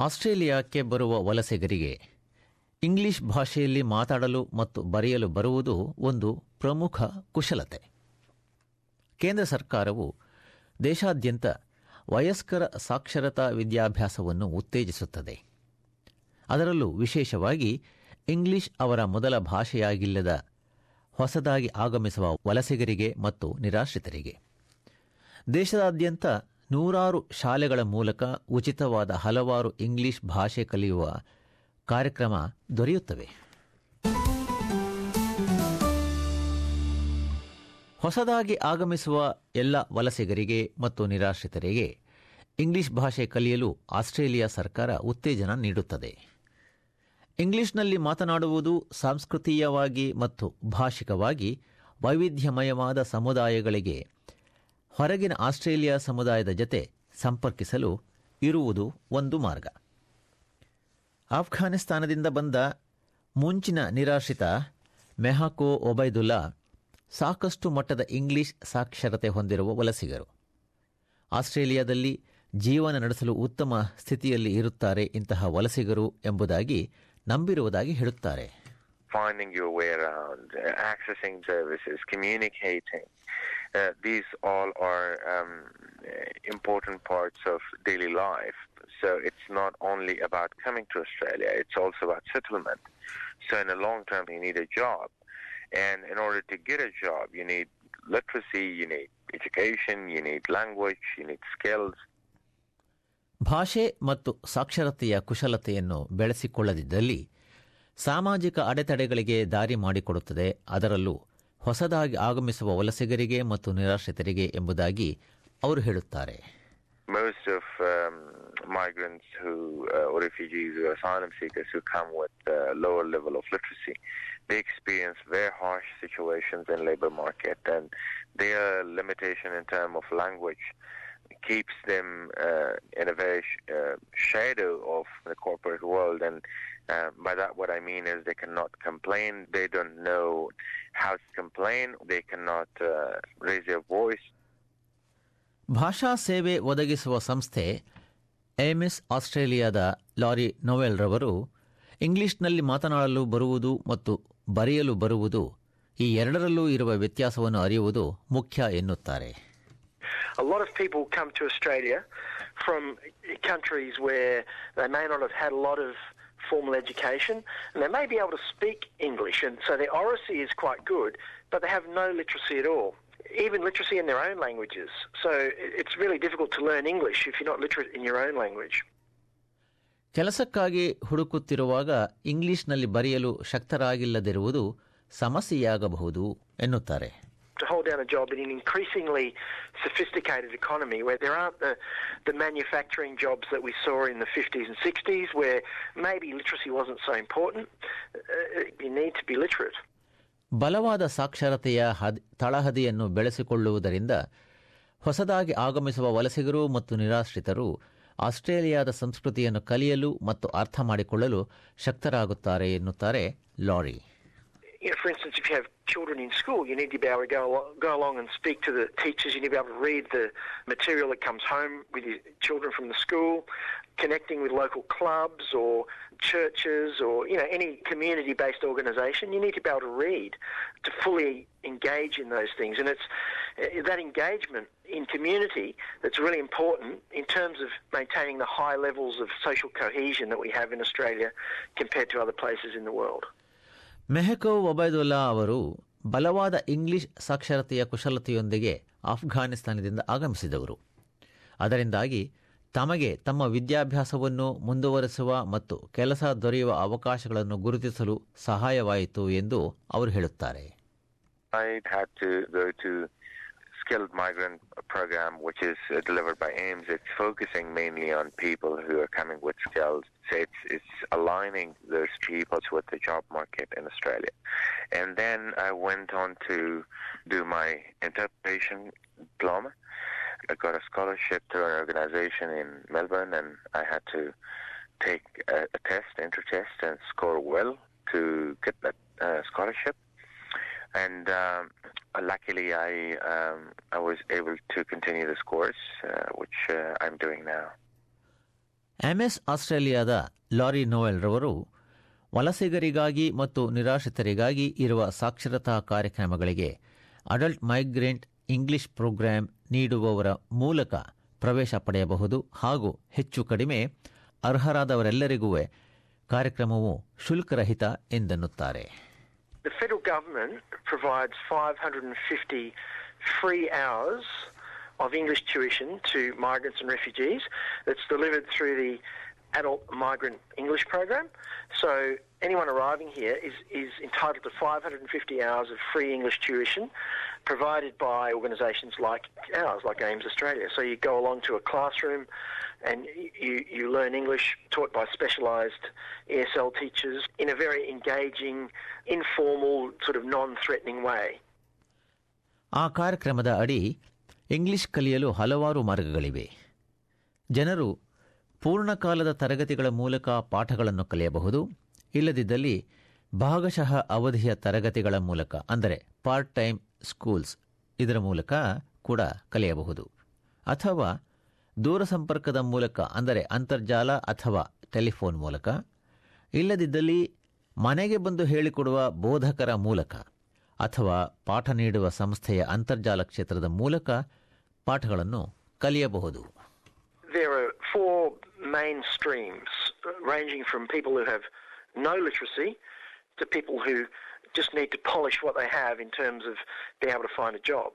ಆಸ್ಟ್ರೇಲಿಯಾಕ್ಕೆ ಬರುವ ವಲಸೆಗರಿಗೆ ಇಂಗ್ಲಿಷ್ ಭಾಷೆಯಲ್ಲಿ ಮಾತಾಡಲು ಮತ್ತು ಬರೆಯಲು ಬರುವುದು ಒಂದು ಪ್ರಮುಖ ಕುಶಲತೆ. ಕೇಂದ್ರ ಸರ್ಕಾರವು ದೇಶಾದ್ಯಂತ ವಯಸ್ಕರ ಸಾಕ್ಷರತಾ ವಿದ್ಯಾಭ್ಯಾಸವನ್ನು ಉತ್ತೇಜಿಸುತ್ತದೆ. ಅದರಲ್ಲೂ ವಿಶೇಷವಾಗಿ ಇಂಗ್ಲಿಷ್ ಅವರ ಮೊದಲ ಭಾಷೆಯಾಗಿಲ್ಲದ ಹೊಸದಾಗಿ ಆಗಮಿಸುವ ವಲಸಿಗರಿಗೆ ಮತ್ತು ನಿರಾಶ್ರಿತರಿಗೆ. ದೇಶದಾದ್ಯಂತ ನೂರಾರು ಶಾಲೆಗಳ ಮೂಲಕ ಉಚಿತವಾದ ಹಲವಾರು ಇಂಗ್ಲಿಷ್ ಭಾಷೆ ಕಲಿಯುವ ಕಾರ್ಯಕ್ರಮ ದೊರೆಯುತ್ತವೆ. ಹೊಸದಾಗಿ ಆಗಮಿಸುವ ಎಲ್ಲ ವಲಸಿಗರಿಗೆ ಮತ್ತು ನಿರಾಶ್ರಿತರಿಗೆ ಇಂಗ್ಲಿಷ್ ಭಾಷೆ ಕಲಿಯಲು ಆಸ್ಟ್ರೇಲಿಯಾ ಸರ್ಕಾರ ಉತ್ತೇಜನ ನೀಡುತ್ತದೆ. ಇಂಗ್ಲಿಷ್ನಲ್ಲಿ ಮಾತನಾಡುವುದು ಸಾಂಸ್ಕೃತೀಯವಾಗಿ ಮತ್ತು ಭಾಷಿಕವಾಗಿ ವೈವಿಧ್ಯಮಯವಾದ ಸಮುದಾಯಗಳಿಗೆ ಹೊರಗಿನ ಆಸ್ಟ್ರೇಲಿಯಾ ಸಮುದಾಯದ ಜತೆ ಸಂಪರ್ಕಿಸಲು ಇರುವುದು ಒಂದು ಮಾರ್ಗ ಆಫ್ಘಾನಿಸ್ತಾನದಿಂದ ಬಂದ ಮುಂಚಿನ ನಿರಾಶ್ರಿತ ಮೆಹಾಕೋ ಒಬೈದುಲ್ಲಾ ಸಾಕಷ್ಟು ಮಟ್ಟದ ಇಂಗ್ಲಿಷ್ ಸಾಕ್ಷರತೆ ಹೊಂದಿರುವ ವಲಸಿಗರು ಆಸ್ಟ್ರೇಲಿಯಾದಲ್ಲಿ ಜೀವನ ನಡೆಸಲು ಉತ್ತಮ ಸ್ಥಿತಿಯಲ್ಲಿ ಇರುತ್ತಾರೆ ಇಂತಹ ವಲಸಿಗರು ಎಂಬುದಾಗಿ ನಂಬಿರುವುದಾಗಿ ಹೇಳುತ್ತಾರೆ finding your way around, accessing services, communicating. Uh, these all are um, important parts of daily life. So it's not only about coming to Australia, it's also about settlement. So in the long term, you need a job. And in order to get a job, you need literacy, you need education, you need language, you need skills. ಭಾಷೆ ಮತ್ತು ಸಾಕ್ಷರತೆಯ ಕುಶಲತೆಯನ್ನು ಬೆಳೆಸಿಕೊಳ್ಳದಿದ್ದಲ್ಲಿ ಸಾಮಾಜಿಕ ಅಡೆತಡೆಗಳಿಗೆ ದಾರಿ ಮಾಡಿಕೊಡುತ್ತದೆ ಅದರಲ್ಲೂ ಹೊಸದಾಗಿ ಆಗಮಿಸುವ ವಲಸಿಗರಿಗೆ ಮತ್ತು ನಿರಾಶ್ರಿತರಿಗೆ ಎಂಬುದಾಗಿ ಅವರು ಹೇಳುತ್ತಾರೆ Most of um, migrants who, uh, or refugees or asylum seekers who come with uh, lower level of literacy, they experience very harsh situations in labor market, and their limitation in terms of language keeps them uh, in a very sh- uh, shadow of the corporate world. And uh, by that, what I mean is they cannot complain. They don't know how to complain. They cannot uh, raise their voice. ಭಾಷಾ ಸೇವೆ ಒದಗಿಸುವ ಸಂಸ್ಥೆ AMS ಆಸ್ಟ್ರೇಲಿಯಾದ lorry novel ರವರು ಇಂಗ್ಲಿಷ್ನಲ್ಲಿ ಮಾತನಾಡಲು ಬರುವುದು ಮತ್ತು ಬರೆಯಲು ಬರುವುದು ಈ ಎರಡರಲ್ಲೂ ಇರುವ ವ್ಯತ್ಯಾಸವನ್ನು ಅರಿಯುವುದು ಮುಖ್ಯ ಎನ್ನುತ್ತಾರೆ A lot of people come to Australia from countries where they may not have had a lot of formal education and they may be able to speak English and so their oracy is quite good, but they have no literacy at all. Even literacy in their own languages. So it's really difficult to learn English if you're not literate in your own language. ಕೆಲಸಕ್ಕಾಗಿ ಹುಡುಕುತ್ತಿರುವಾಗ ಇಂಗ್ಲಿಷ್ನಲ್ಲಿ ಬರೆಯಲು ಶಕ್ತರಾಗಿಲ್ಲದಿರುವುದು ಸಮಸ್ಯೆಯಾಗಬಹುದು ಎನ್ನುತ್ತಾರೆ to hold down a job in an increasingly sophisticated economy where there aren't the, the manufacturing jobs that we saw in the 50s and 60s where maybe literacy wasn't so important. Uh, you need to be literate. ಬಲವಾದ ಸಾಕ್ಷರತೆಯ ತಳಹದಿಯನ್ನು ಬೆಳೆಸಿಕೊಳ್ಳುವುದರಿಂದ ಹೊಸದಾಗಿ ಆಗಮಿಸುವ ವಲಸಿಗರು ಮತ್ತು ನಿರಾಶ್ರಿತರು ಆಸ್ಟ್ರೇಲಿಯಾದ ಸಂಸ್ಕೃತಿಯನ್ನು ಕಲಿಯಲು ಮತ್ತು ಅರ್ಥ ಮಾಡಿಕೊಳ್ಳಲು ಶಕ್ತರಾಗುತ್ತಾರೆ ಎನ್ನುತ್ತಾರೆ Laurie You know, for instance, if you have children in school, you need to be able to go, go along and speak to the teachers. You need to be able to read the material that comes home with your children from the school, connecting with local clubs or churches or you know any community-based organisation. You need to be able to read to fully engage in those things, and it's uh, that engagement in community that's really important in terms of maintaining the high levels of social cohesion that we have in Australia compared to other places in the world. Mehko Obaidullah ಅವರು ಬಲವಾದ English ಸಾಕ್ಷರತೆಯ ಕುಶಲತೆಯೊಂದಿಗೆ ಆಫ್ಘಾನಿಸ್ತಾನದಿಂದ ಆಗಮಿಸಿದವರು. ಅದರಿಂದಾಗಿ ತಮಗೆ ತಮ್ಮ ವಿದ್ಯಾಭ್ಯಾಸವನ್ನು ಮುಂದುವರೆಸುವ ಮತ್ತು ಕೆಲಸ ದೊರೆಯುವ ಅವಕಾಶಗಳನ್ನು ಗುರುತಿಸಲು ಸಹಾಯವಾಯಿತು ಎಂದು ಅವರು ಹೇಳುತ್ತಾರೆ. Skilled migrant program, which is uh, delivered by AIMS. It's focusing mainly on people who are coming with skills. So it's it's aligning those people with the job market in Australia. And then I went on to do my interpretation diploma. I got a scholarship to an organization in Melbourne, and I had to take a, a test, enter test, and score well to get that uh, scholarship and um, luckily I um, I was able to continue this course, uh, which uh, I'm doing now. Ms ಆಸ್ಟ್ರೇಲಿಯಾದ Laurie Nowell ರವರು ವಲಸಿಗರಿಗಾಗಿ ಮತ್ತು ನಿರಾಶ್ರಿತರಿಗಾಗಿ ಇರುವ ಸಾಕ್ಷರತಾ ಕಾರ್ಯಕ್ರಮಗಳಿಗೆ adult migrant English program ನೀಡುವವರ ಮೂಲಕ ಪ್ರವೇಶ ಪಡೆಯಬಹುದು ಹಾಗೂ ಹೆಚ್ಚು ಕಡಿಮೆ ಅರ್ಹರಾದವರೆಲ್ಲರಿಗೂ ಕಾರ್ಯಕ್ರಮವು ಶುಲ್ಕರಹಿತ ಎಂದೆನ್ನುತ್ತಾರೆ The federal government provides 550 free hours of English tuition to migrants and refugees that's delivered through the Adult Migrant English Program. So anyone arriving here is, is entitled to 550 hours of free English tuition provided by organisations like ours, like AIMS Australia. So you go along to a classroom and you, you learn English taught by specialised ESL teachers in a very engaging, informal, sort of non-threatening way. ಆ ಕಾರ್ಯಕ್ರಮದ ಅಡಿ English ಕಲಿಯಲು ಹಲವಾರು ಮಾರ್ಗಗಳಿವೆ. ಜನರು ಪೂರ್ಣಕಾಲದ ತರಗತಿಗಳ ಮೂಲಕ ಪಾಠಗಳನ್ನು ಕಲಿಯಬಹುದು. ಇಲ್ಲದಿದ್ದಲ್ಲಿ ಭಾಗಶಃ ಅವಧಿಯ ತರಗತಿಗಳ ಮೂಲಕ ಅಂದರೆ ಪಾರ್ಟ್ ಟೈಮ್ ಸ್ಕೂಲ್ಸ್ ಇದರ ಮೂಲಕ ಕೂಡ ಕಲಿಯಬಹುದು. ಅಥವಾ ದೂರ ಸಂಪರ್ಕದ ಮೂಲಕ ಅಂದರೆ ಅಂತರ್ಜಾಲ ಅಥವಾ ಟೆಲಿಫೋನ್ ಮೂಲಕ ಇಲ್ಲದಿದ್ದಲ್ಲಿ ಮನೆಗೆ ಬಂದು ಹೇಳಿಕೊಡುವ ಬೋಧಕರ ಮೂಲಕ ಅಥವಾ ಪಾಠ ನೀಡುವ ಸಂಸ್ಥೆಯ ಅಂತರ್ಜಾಲ ಕ್ಷೇತ್ರದ ಮೂಲಕ ಪಾಠಗಳನ್ನು ಕಲಿಯಬಹುದು main streams, uh, ranging from people who have no literacy to people who just need to polish what they have in terms of being able to find a job.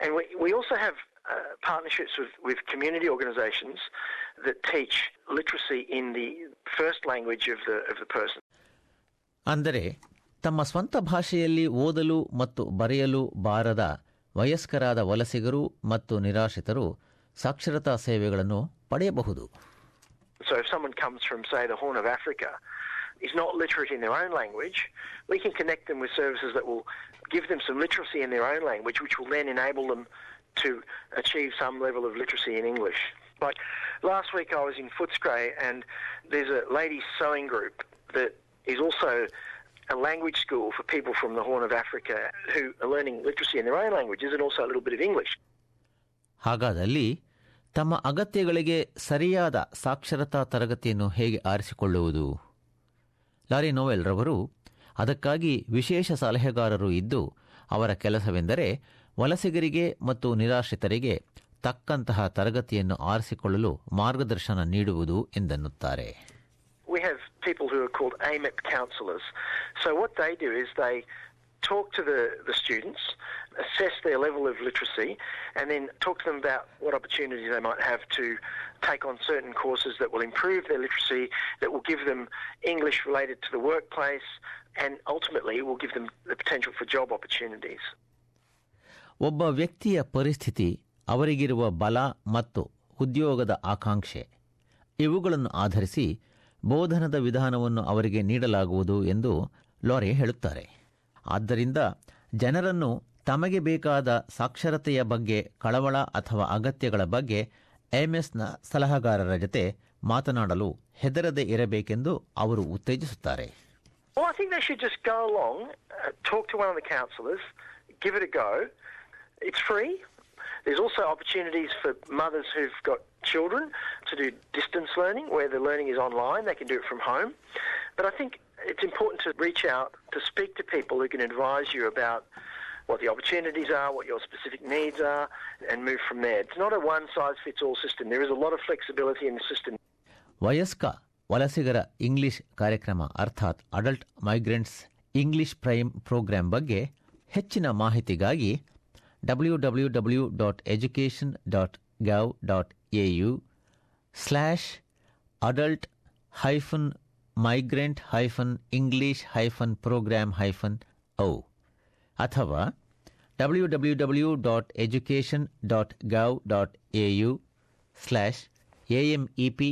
And we, we also have uh, partnerships with, with community organisations that teach literacy in the first language of the, of the person. ಅಂದರೆ ತಮ್ಮ ಸ್ವಂತ ಭಾಷೆಯಲ್ಲಿ ಓದಲು ಮತ್ತು ಬರೆಯಲು ಬಾರದ ವಯಸ್ಕರಾದ ವಲಸಿಗರು ಮತ್ತು ನಿರಾಶ್ರಿತರು ಸಾಕ್ಷರತಾ ಸೇವೆಗಳನ್ನು ಪಡೆಯಬಹುದು So if someone comes from, say, the Horn of Africa, is not literate in their own language, we can connect them with services that will give them some literacy in their own language, which will then enable them to achieve some level of literacy in English. Like last week, I was in Footscray, and there's a ladies' sewing group that is also a language school for people from the Horn of Africa who are learning literacy in their own languages and also a little bit of English. ಹಾಗಾದಲ್ಲಿ ತಮ್ಮ ಅಗತ್ಯಗಳಿಗೆ ಸರಿಯಾದ ಸಾಕ್ಷರತಾ ತರಗತಿಯನ್ನು ಹೇಗೆ ಆರಿಸಿಕೊಳ್ಳುವುದು lorry Nowell ರವರು ಅದಕ್ಕಾಗಿ ವಿಶೇಷ ಸಲಹೆಗಾರರು ಇದ್ದು ಅವರ ಕೆಲಸವೆಂದರೆ ವಲಸಿಗರಿಗೆ ಮತ್ತು ನಿರಾಶ್ರಿತರಿಗೆ ತಕ್ಕಂತಹ ತರಗತಿಯನ್ನು ಆರಿಸಿಕೊಳ್ಳಲು ಮಾರ್ಗದರ್ಶನ ನೀಡುವುದು ಎಂದನ್ನುತ್ತಾರೆ people who are called AMEP counsellors. So what they do is they talk to the, the students, assess their level of literacy, and then talk to them about what opportunities they might have to take on certain courses that will improve their literacy, that will give them English related to the workplace, and ultimately will give them the potential for job opportunities. ಒಬ್ಬ ವ್ಯಕ್ತಿಯ ಪರಿಸ್ಥಿತಿ ಅವರಿಗಿರುವ ಬಲ ಮತ್ತು ಉದ್ಯೋಗದ ಆಕಾಂಕ್ಷೆ ಇವುಗಳನ್ನು ಆಧರಿಸಿ ಬೋಧನದ ವಿಧಾನವನ್ನು ಅವರಿಗೆ ನೀಡಲಾಗುವುದು ಎಂದು ಲಾರೆ ಹೇಳುತ್ತಾರೆ ಆದ್ದರಿಂದ ಜನರನ್ನು ತಮಗೆ ಬೇಕಾದ ಸಾಕ್ಷರತೆಯ ಬಗ್ಗೆ ಕಳವಳ ಅಥವಾ ಅಗತ್ಯಗಳ ಬಗ್ಗೆ ಎಂಎಸ್ನ ಸಲಹೆಗಾರರ ಜೊತೆ ಮಾತನಾಡಲು ಹೆದರದೆ ಇರಬೇಕೆಂದು ಅವರು ಉತ್ತೇಜಿಸುತ್ತಾರೆ Well, I think they should just go along, uh, talk to one of the give it a go. It's free. There's also opportunities for mothers who've got children to do distance learning where the learning is online. They can do it from home. But I think it's important to reach out to speak to people who can advise you about what the opportunities are, what your specific needs are, and move from there. It's not a one size fits all system. There is a lot of flexibility in the system. ವಯಸ್ಕ ವಲಸಿಗರ English ಕಾರ್ಯಕ್ರಮ ಅರ್ಥಾತ್ adult migrants English prime program ಬಗ್ಗೆ ಹೆಚ್ಚಿನ ಮಾಹಿತಿಗಾಗಿ W W W dot education dot gov dot A U slash adult hyphen migrant hyphen English hyphen program hyphen ಔ ಅಥವಾ W W W dot education dot gov dot A U slash A M E P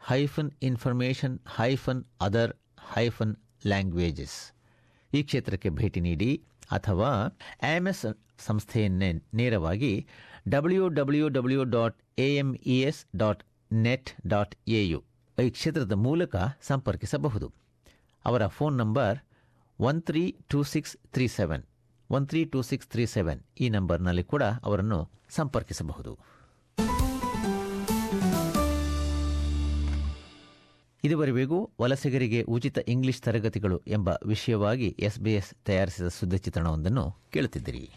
hyphen information hyphen other hyphen languages ಈ ಕ್ಷೇತ್ರಕ್ಕೆ ಭೇಟಿ ನೀಡಿ ಅಥವಾ S ಸಂಸ್ಥೆಯನ್ನೇ ನೇರವಾಗಿ W W W dot A S dot net dot A U ಈ ಕ್ಷೇತ್ರದ ಮೂಲಕ ಸಂಪರ್ಕಿಸಬಹುದು. ಅವರ phone number one three two six three seven, one three two six three seven ಈ ನಂಬರ್ನಲ್ಲಿ ಕೂಡ ಅವರನ್ನು ಸಂಪರ್ಕಿಸಬಹುದು. ಇದುವರೆಗೂ ವಲಸಿಗರಿಗೆ ಉಚಿತ ಇಂಗ್ಲಿಷ್ ತರಗತಿಗಳು ಎಂಬ ವಿಷಯವಾಗಿ ಎಸ್ಬಿಎಸ್ ತಯಾರಿಸಿದ ಸುದ್ದಿ ಚಿತ್ರಣವೊಂದನ್ನು ಕೇಳುತ್ತಿದ್ದಿರಿ.